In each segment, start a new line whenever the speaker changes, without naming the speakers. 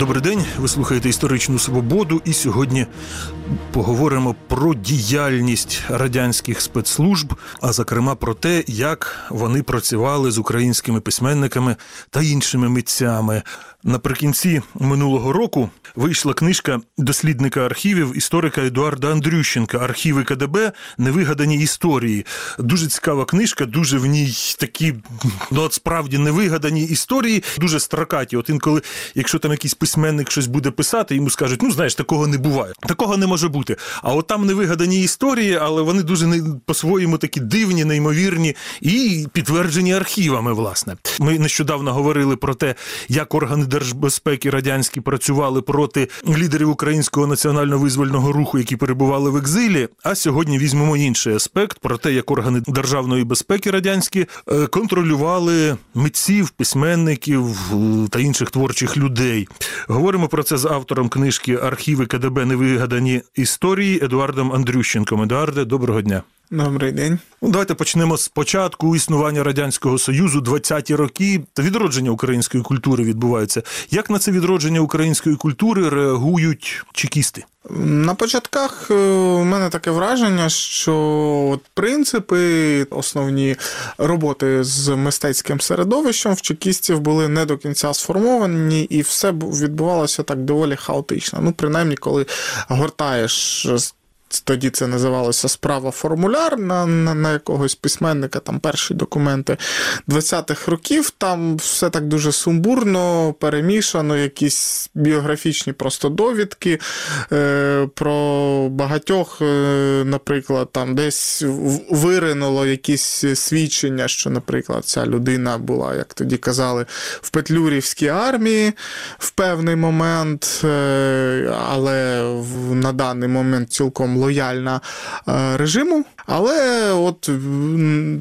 Добрий день, ви слухаєте історичну свободу, і сьогодні поговоримо про діяльність радянських спецслужб, а зокрема про те, як вони працювали з українськими письменниками та іншими митцями. Наприкінці минулого року вийшла книжка дослідника архівів історика Едуарда Андрющенка Архіви КДБ Невигадані історії. Дуже цікава книжка, дуже в ній такі ну от справді невигадані історії, дуже стракаті. От інколи, якщо там якийсь письменник щось буде писати, йому скажуть, ну знаєш, такого не буває, такого не може бути. А от там невигадані історії, але вони дуже не по-своєму такі дивні, неймовірні і підтверджені архівами. Власне, ми нещодавно говорили про те, як органи держбезпеки радянські працювали проти лідерів українського національно-визвольного руху, які перебували в екзилі. А сьогодні візьмемо інший аспект про те, як органи державної безпеки радянські е, контролювали митців, письменників е, та інших творчих людей. Говоримо про це з автором книжки Архіви КДБ Невигадані історії Едуардом Андрющенком. Едуарде, доброго дня.
Добрий день.
Ну, давайте почнемо з початку існування радянського союзу, 20-ті роки та відродження української культури відбувається. Як на це відродження української культури реагують чекісти?
На початках е, у мене таке враження, що от принципи, основні роботи з мистецьким середовищем в чекістів були не до кінця сформовані, і все відбувалося так доволі хаотично. Ну, принаймні, коли гортаєш тоді це називалося справа формуляр на на, на якогось письменника, там перші документи 20-х років. Там все так дуже сумбурно, перемішано, якісь біографічні просто довідки е, про багатьох, е, наприклад, там десь виринуло якісь свідчення, що, наприклад, ця людина була, як тоді казали, в Петлюрівській армії в певний момент, е, але на даний момент цілком лояльна е, режиму, але от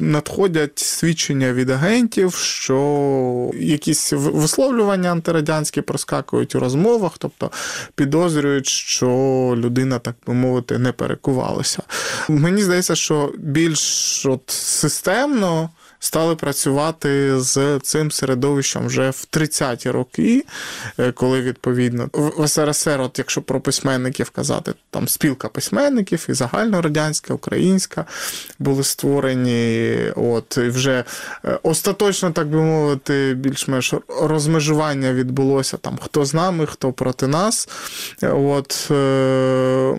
надходять свідчення від агентів, що якісь висловлювання антирадянські проскакують у розмовах, тобто підозрюють, що людина, так би мовити, не перекувалася. Мені здається, що більш от системно стали працювати з цим середовищем вже в 30-ті роки, е, коли відповідно в СРСР, от якщо про письменників казати, там спілка письменників і загальнорадянська, українська були створені. От вже е, остаточно, так би мовити, більш-менш розмежування відбулося там хто з нами, хто проти нас. От е,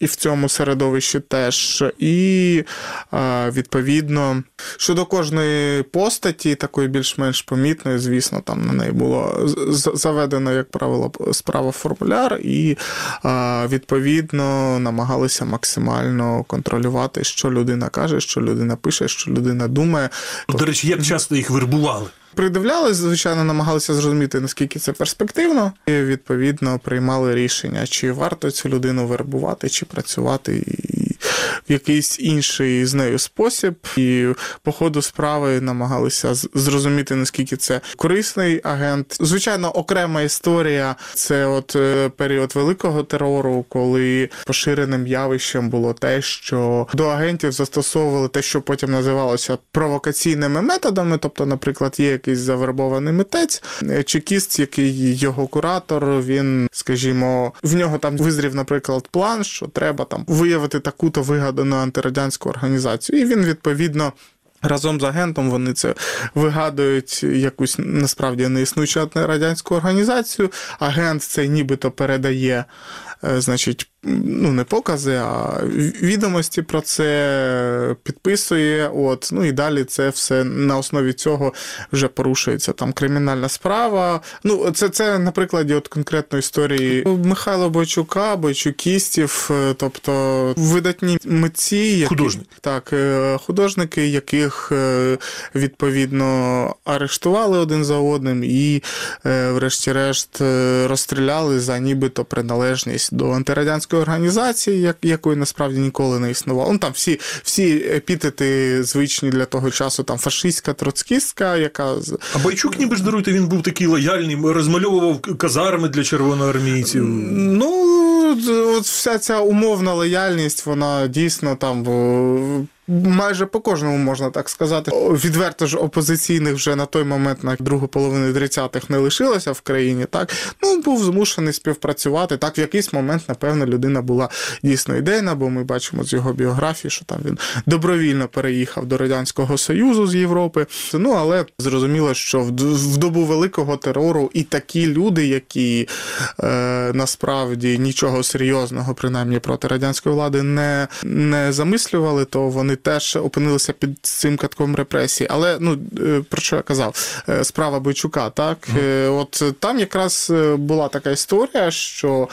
і в цьому середовищі теж. І відповідно. Щодо кожної постаті, такої більш-менш помітної, звісно, там на неї було заведено, як правило, справа формуляр, і відповідно намагалися максимально контролювати, що людина каже, що людина пише, що людина думає.
До речі, як часто їх вербували?
Придивлялись, звичайно, намагалися зрозуміти, наскільки це перспективно, і відповідно приймали рішення, чи варто цю людину вербувати, чи працювати в якийсь інший з нею спосіб, і по ходу справи намагалися зрозуміти, наскільки це корисний агент. Звичайно, окрема історія це от е, період великого терору, коли поширеним явищем було те, що до агентів застосовували те, що потім називалося провокаційними методами. Тобто, наприклад, є якийсь завербований митець, е, чекіст, який його куратор, він, скажімо, в нього там визрів, наприклад, план, що треба там виявити таку-то вигадану антирадянську організацію, і він відповідно. Разом з агентом вони це вигадують якусь насправді неіснуючу радянську організацію. Агент це нібито передає, значить, ну не покази, а відомості про це підписує. От, ну і далі це все на основі цього вже порушується там кримінальна справа. Ну, це, це на прикладі от конкретної історії Михайла Бойчука, Бойчукістів, е, тобто видатні митці, які,
художники.
Так, е, художники, яких е, відповідно арештували один за одним і, врешті-решт, розстріляли за нібито приналежність до антирадянської організації, як, якої насправді ніколи не існувало. Ну там всі всі епітети звичні для того часу, там фашистська, троцкістська, яка
А Байчук, ніби ж даруйте, він був такий лояльний, розмальовував казарми для червоноармійців.
Ну от вся ця умовна лояльність, вона дійсно там майже по кожному можна так сказати. Відверто ж опозиційних вже на той момент на другу половину 30-х не лишилося в країні. Так ну був змушений співпрацювати. Так, в якийсь момент, напевно, людина була дійсно ідейна, бо ми бачимо з його біографії, що там він добровільно переїхав до радянського союзу з Європи. Ну але зрозуміло, що в добу великого терору і такі люди, які е, насправді нічого серйозного, принаймні проти радянської влади, не, не замислювали, то вони теж опинилися під цим катком репресій. Але ну е, про що я казав? Е, Справа Бойчука, так Е, от там якраз була така історія, що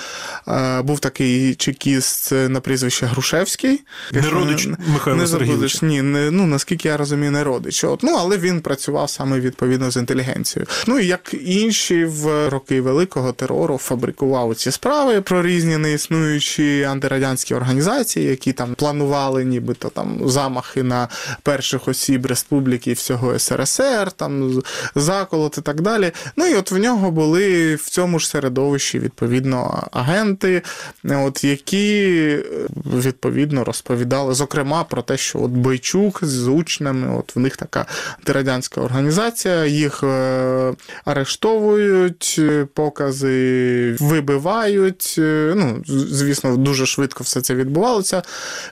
е, був такий чекіст на прізвище Грушевський.
Не родич
Не-
Михайла
не
Сергійовича.
забудеш. Ні, не, ну наскільки я розумію, не родич. От, ну але він працював саме відповідно з інтелігенцією. Ну і як інші в роки великого терору фабрикував ці справи про різні неіснуючі антирадянські організації, які там планували, нібито там замахи на перших осіб республіки і всього СРСР, там заколот і так далі. Ну і от в нього були в цьому ж середовищі відповідно агенти, от які е, відповідно розповідали, зокрема, про те, що от Бойчук з учнями, от в них така антирадянська організація, їх е, арештовують, покази вибивають. е, Ну, звісно, дуже швидко все це відбувалося.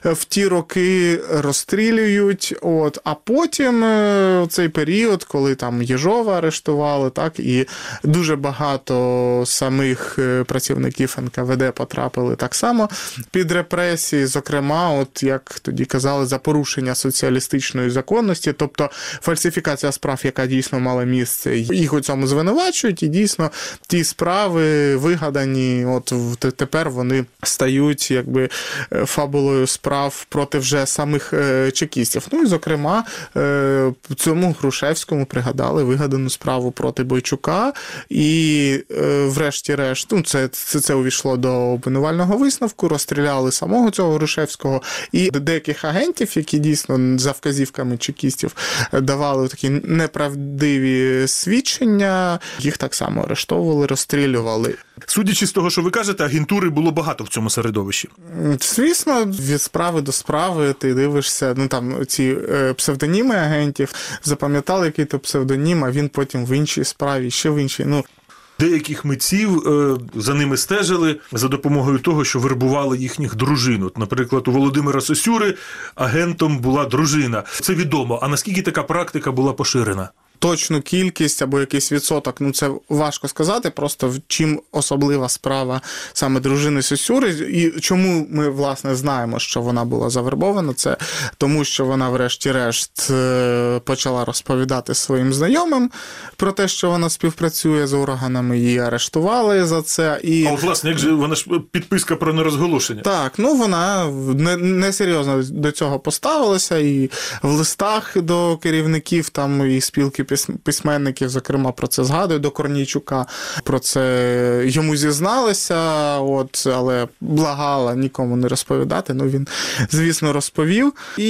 В ті роки розстрілюють. От, а потім е, цей період, коли там Єжова арештували, так, і дуже багато самих е, працівників НКВД потрапили так само під репресії, зокрема, от як тоді казали, за порушення соціалістичної законності, тобто фальсифікація справ, яка дійсно мала місце, їх у цьому звинувачують, і дійсно ті справи вигадані, от тепер вони стають якби е, фабулою справ проти вже самих чекістів. Ну і зокрема, е, цьому Грушевському пригадали вигадану справу проти Бойчука, і, е, врешті-решт, ну, це, це, це увійшло до обвинувального висновку, розстріляли самого цього Грушевського і деяких агентів, які дійсно за вказівками чекістів е, давали такі неправдиві свідчення, їх так само арештовували, розстрілювали.
Судячи з того, що ви кажете, агентури було багато в цьому середовищі.
Звісно, від справи до справи ти дивишся, ну там ці е, псевдоніми агентів, запам'ятали який то псевдонім, а він потім в іншій справі, ще в іншій. Ну,
Деяких митців е, за ними стежили за допомогою того, що вербували їхніх дружин. От, наприклад, у Володимира Сосюри агентом була дружина. Це відомо. А наскільки така практика була поширена?
Точну кількість або якийсь відсоток, ну це важко сказати. Просто в чим особлива справа саме дружини Сюсюри, і чому ми власне знаємо, що вона була завербована, це тому, що вона, врешті-решт, е, почала розповідати своїм знайомим про те, що вона співпрацює з органами, її арештували за це. І
А от, власне, як же вона ж підписка про нерозголошення?
так, ну вона не, несерйозно до цього поставилася, і в листах до керівників там і спілки письменників, зокрема, про це згадують до Корнійчука. Про це йому зізналися, от, але благала нікому не розповідати. Ну він, звісно, розповів. І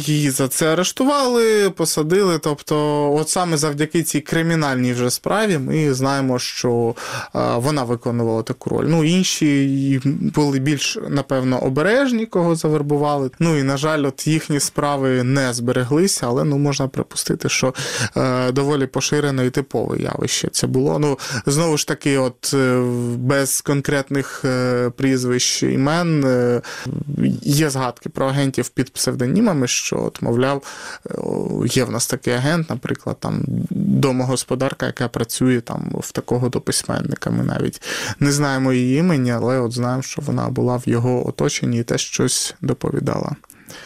її за це арештували, посадили. Тобто, от саме завдяки цій кримінальній вже справі ми знаємо, що а, вона виконувала таку роль. Ну, інші були більш, напевно, обережні, кого завербували. Ну і, на жаль, от їхні справи не збереглися, але ну можна припустити, що е, доволі поширене і типове явище це було. Ну, знову ж таки, от е, без конкретних е, прізвищ імен е, є згадки про агентів під псевдонімами, що, от, мовляв, є в нас такий агент, наприклад, там домогосподарка, яка працює там в такого до письменника. Ми навіть не знаємо її імені, але от знаємо, що вона була в його оточенні і теж щось доповідала.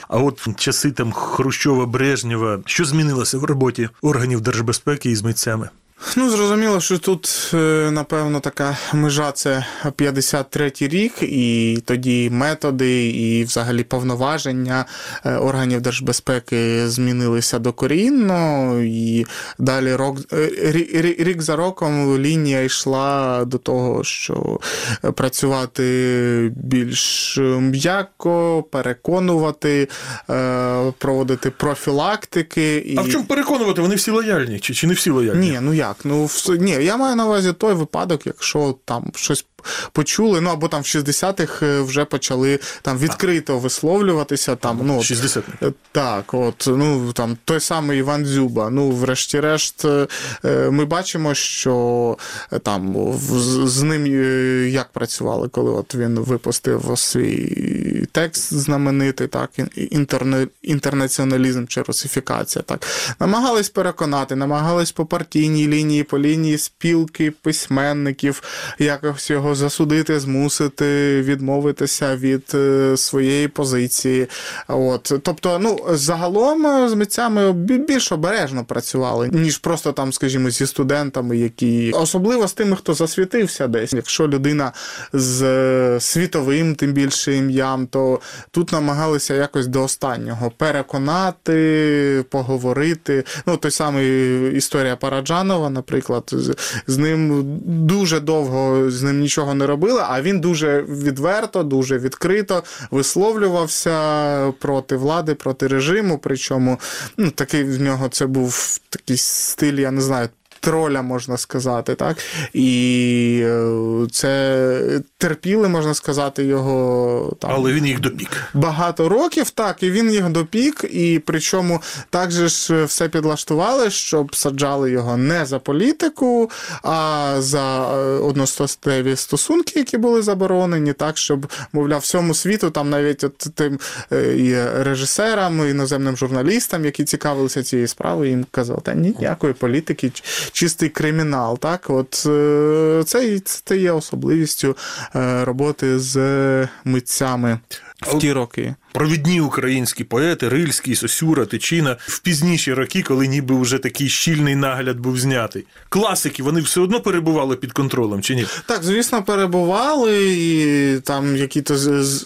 А от в часи там Хрущова Брежнєва, що змінилося в роботі органів держбезпеки із митцями?
Ну, зрозуміло, що тут, е, напевно, така межа це 53-й рік, і тоді методи і взагалі повноваження е, органів держбезпеки змінилися докорінно, і далі рок, е, рі- рі- рік за роком лінія йшла до того, що працювати більш м'яко, переконувати, проводити профілактики. І...
А в чому переконувати? Вони всі лояльні чи, чи не всі лояльні?
Ні, ну як? Ну в... ні, я маю на увазі той випадок, якщо там щось почули. Ну або там в 60-х е, вже почали там відкрито висловлюватися. Там ну
60
Е, Так, от ну там той самий Іван Дзюба. Ну, врешті-решт, е, ми бачимо, що там з- ним як працювали, коли от він випустив свій текст знаменитий, так, інтерне, інтернаціоналізм чи русифікація. Так, намагались переконати, намагались по партійній лінії, по лінії спілки письменників, якось його засудити, змусити відмовитися від е, своєї позиції. От, тобто, ну загалом е, з митцями більш обережно працювали, ніж просто там, скажімо, зі студентами, які особливо з тими, хто засвітився десь. Якщо людина з е, світовим, тим більше ім'ям, то тут намагалися якось до останнього переконати, поговорити. Ну, той самий історія Параджанова, наприклад, з, з ним дуже довго з ним нічого не робила. а він дуже відверто, дуже відкрито висловлювався проти влади, проти режиму. Причому ну, такий в нього це був такий стиль, я не знаю. Троля, можна сказати, так? І е, це терпіли, можна сказати, його там
Але він їх допік.
багато років, так, і він їх допік, і причому так же ж все підлаштували, щоб саджали його не за політику, а за е, одностатеві стосунки, які були заборонені, так, щоб, мовляв, всьому світу, там навіть от тим е, і режисерам, і іноземним журналістам, які цікавилися цією справою, їм казали, та ні, ніякої політики, чистий кримінал. Так, от е, це, це є особливістю е, роботи з митцями в ті роки.
Провідні українські поети Рильський, Сосюра, Тичина в пізніші роки, коли ніби вже такий щільний нагляд був знятий. Класики, вони все одно перебували під контролем чи ні?
Так, звісно, перебували, і там якісь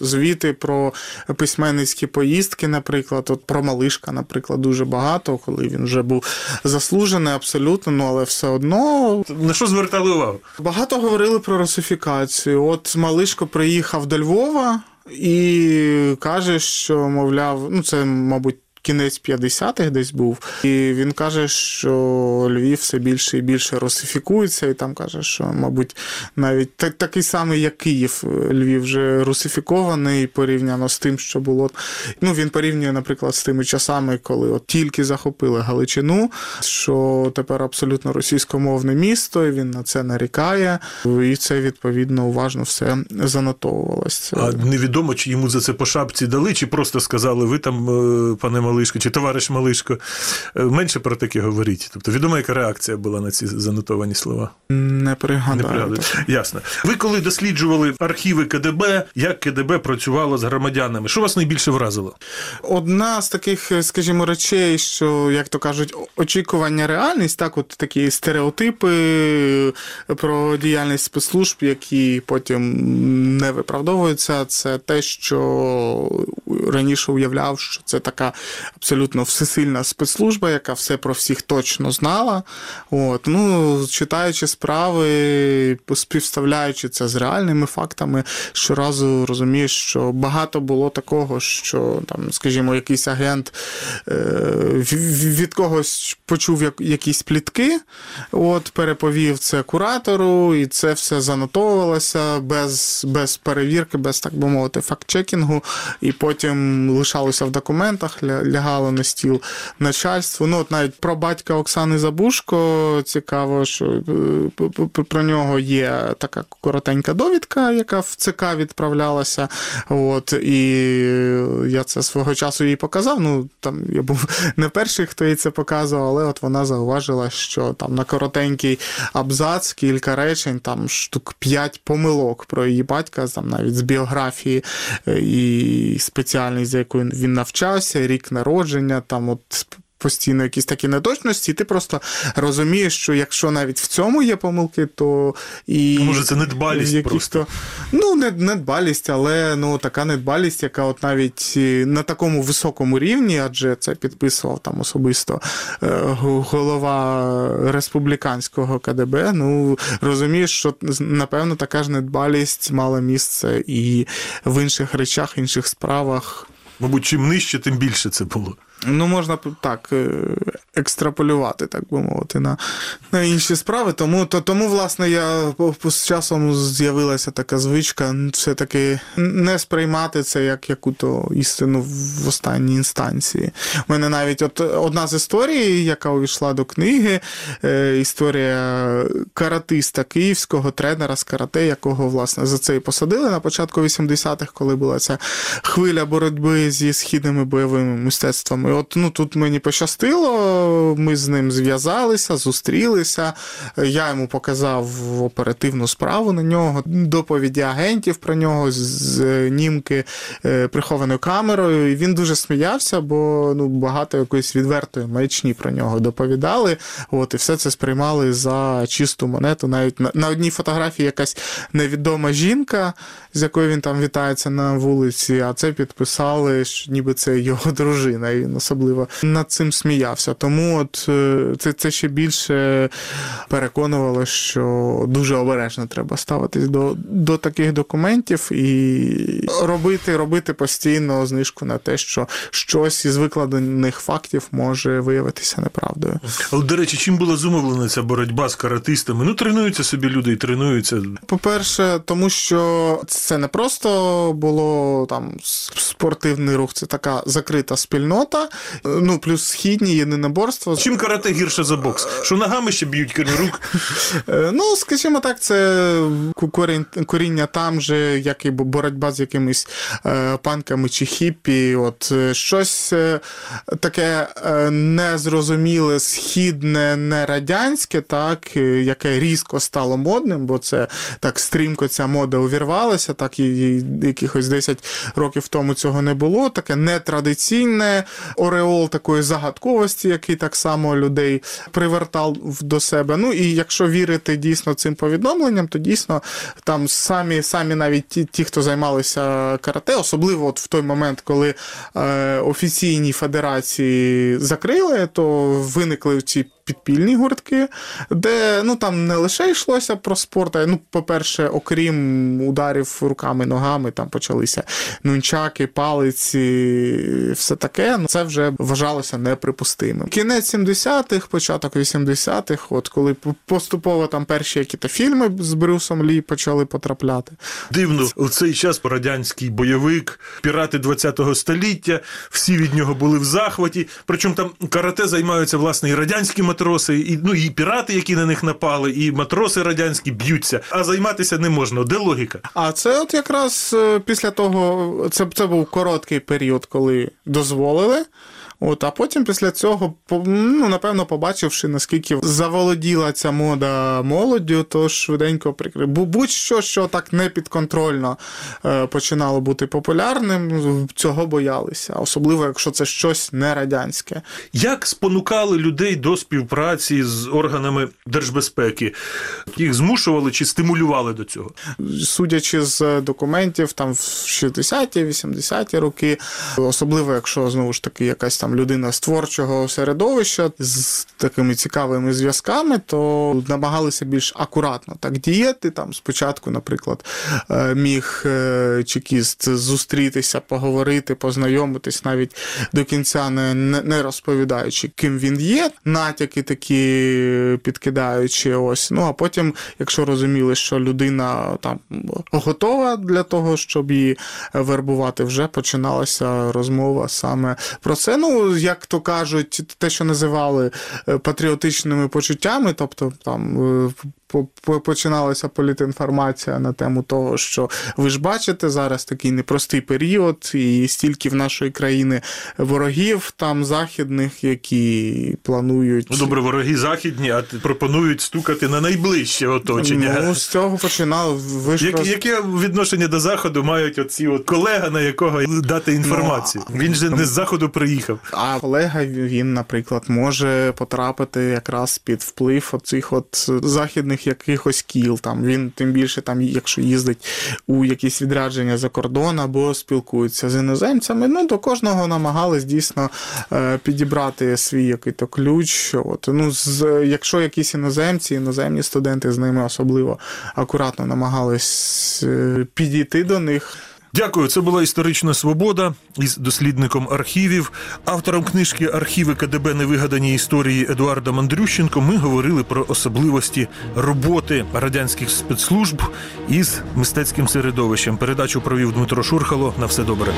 звіти про письменницькі поїздки, наприклад, от про Малишка, наприклад, дуже багато, коли він вже був заслужений абсолютно, ну але все одно
На що звертали увагу?
Багато говорили про русифікацію. От Малишко приїхав до Львова і каже, що, мовляв, ну це, мабуть. Кінець 50-х десь був, і він каже, що Львів все більше і більше русифікується, і там каже, що, мабуть, навіть так, такий самий, як Київ, Львів вже русифікований порівняно з тим, що було. Ну, він порівнює, наприклад, з тими часами, коли от тільки захопили Галичину, що тепер абсолютно російськомовне місто, і він на це нарікає, і це відповідно уважно все занотовувалось.
А невідомо, чи йому за це по шапці дали, чи просто сказали, ви там, е, пане Малишко, чи товариш Малишко. Е, Менше про таке говоріть. Тобто відомо, яка реакція була на ці занотовані слова.
Не
Не пригадую. Ясно. Ви коли досліджували архіви КДБ, як КДБ працювало з громадянами? Що вас найбільше вразило?
Одна з таких, скажімо, речей, що, як то кажуть, очікування реальність, так, от такі стереотипи про діяльність спецслужб, які потім не виправдовуються, це те, що раніше уявляв, що це така абсолютно всесильна спецслужба, яка все про всіх точно знала. От, ну, читаючи справи, співставляючи це з реальними фактами, щоразу розумієш, що багато було такого, що там, скажімо, якийсь агент е, від когось почув як- якісь плітки, от, переповів це куратору, і це все занотовувалося без, без перевірки, без, так би мовити, факт-чекінгу, і потім лишалося в документах, лягало на стіл начальству. Ну, от навіть про батька Оксани Забушко цікаво, що е, про нього є така коротенька довідка, яка в ЦК відправлялася. От, і я це свого часу їй показав. Ну, там я був не перший, хто їй це показував, але от вона зауважила, що там на коротенький абзац, кілька речень, там штук п'ять помилок про її батька, там навіть з біографії е, і спеціальність, за якою він навчався, рік народження, там от постійно якісь такі неточності, і ти просто розумієш, що якщо навіть в цьому є помилки, то і
Може, це недбалість просто.
то- Ну, не недбалість, але ну така недбалість, яка от навіть е, на такому високому рівні, адже це підписував там особисто е, голова республіканського КДБ. Ну розумієш, що напевно така ж недбалість мала місце і в інших речах, інших справах.
Мабуть, чим нижче, тим більше це було.
Ну, можна так е, екстраполювати, так би мовити, на, на інші справи. Тому, то, тому, власне, я з часом з'явилася така звичка все-таки не сприймати це як яку-то істину в останній інстанції. У мене навіть от одна з історій, яка увійшла до книги, е, історія каратиста київського тренера з карате, якого, власне, за це і посадили на початку 80-х, коли була ця хвиля боротьби зі східними бойовими мистецтвами. От ну тут мені пощастило, ми з ним зв'язалися, зустрілися. Я йому показав оперативну справу на нього, доповіді агентів про нього з німки е, прихованою камерою. І він дуже сміявся, бо ну багато якоїсь відвертої маячні про нього доповідали. От і все це сприймали за чисту монету. Навіть на, на одній фотографії якась невідома жінка, з якою він там вітається на вулиці, а це підписали, що ніби це його дружина. І він особливо над цим сміявся. Тому от е, це, це ще більше переконувало, що дуже обережно треба ставитись до, до таких документів і робити, робити постійно знижку на те, що щось із викладених фактів може виявитися неправдою.
Але, до речі, чим була зумовлена ця боротьба з каратистами? Ну, тренуються собі люди і тренуються.
По-перше, тому що це не просто було там спортивний рух, це така закрита спільнота. Ну, плюс східні єдиноборства.
Чим карате гірше за бокс? Що ногами ще б'ють крім рук?
Е, Ну, скажімо так, це коріння там же, як і боротьба з якимись е, панками чи хіппі. От е, щось е, таке е, незрозуміле, східне, не радянське, так, е, яке різко стало модним, бо це так стрімко ця мода увірвалася, так і, якихось 10 років тому цього не було. Таке нетрадиційне ореол такої загадковості, який так само людей привертав до себе. Ну і якщо вірити дійсно цим повідомленням, то дійсно там самі, самі навіть ті, ті, хто займалися карате, особливо от в той момент, коли е, офіційні федерації закрили, то виникли ці підпільні гуртки, де ну там не лише йшлося про спорт, а ну, по-перше, окрім ударів руками, ногами, там почалися нунчаки, палиці, все таке. Ну це вже вважалося неприпустимим. Кінець 70-х, початок 80-х, от коли поступово там перші які-то фільми з Брюсом Лі почали потрапляти.
Дивно, у цей час радянський бойовик, пірати 20-го століття, всі від нього були в захваті. Причому там карате займаються власне і радянські матроси, і ну і пірати, які на них напали, і матроси радянські б'ються. А займатися не можна. Де логіка?
А це от якраз е, після того, це, це був короткий період, коли дозволили. От, а потім після цього, ну, напевно, побачивши, наскільки заволоділа ця мода молоддю, то швиденько прикрив. Бу- Будь-що, що так непідконтрольно е, починало бути популярним, цього боялися. Особливо, якщо це щось не радянське.
Як спонукали людей до співпраці з органами держбезпеки? Їх змушували чи стимулювали до цього?
судячи з документів, там в 60-ті, 80-ті роки, особливо якщо знову ж таки якась там людина з творчого середовища з такими цікавими зв'язками, то намагалися більш акуратно так діяти. Там спочатку, наприклад, е, міг е, чекіст зустрітися, поговорити, познайомитись навіть до кінця не, не розповідаючи, ким він є, натяки такі підкидаючи ось. Ну а потім, якщо розуміли, що людина там готова для того, щоб її вербувати, вже починалася розмова саме про це. Ну, як то кажуть, те, що називали е, патріотичними почуттями, тобто там. По- по- Починалася політінформація на тему того, що ви ж бачите зараз такий непростий період, і стільки в нашої країни ворогів там західних, які планують
Ну, добре, вороги західні, а пропонують стукати на найближче оточення.
Ну, з цього починали. Ви ж
Як,
роз-
яке відношення до заходу мають оці от колега, на якого дати інформацію? Він же не з заходу приїхав.
А колега він, наприклад, може потрапити якраз під вплив оцих от західних якихось кіл. Там він тим більше, там, якщо їздить у якісь відрядження за кордон або спілкується з іноземцями. Ну до кожного намагались дійсно е, підібрати свій який-то ключ. От ну, з якщо якісь іноземці, іноземні студенти з ними особливо акуратно намагались е, підійти до них.
Дякую. Це була історична свобода із дослідником архівів, автором книжки Архіви КДБ Невигадані історії Едуарда Мандрющенко. Ми говорили про особливості роботи радянських спецслужб із мистецьким середовищем. Передачу провів Дмитро Шурхало. На все добре.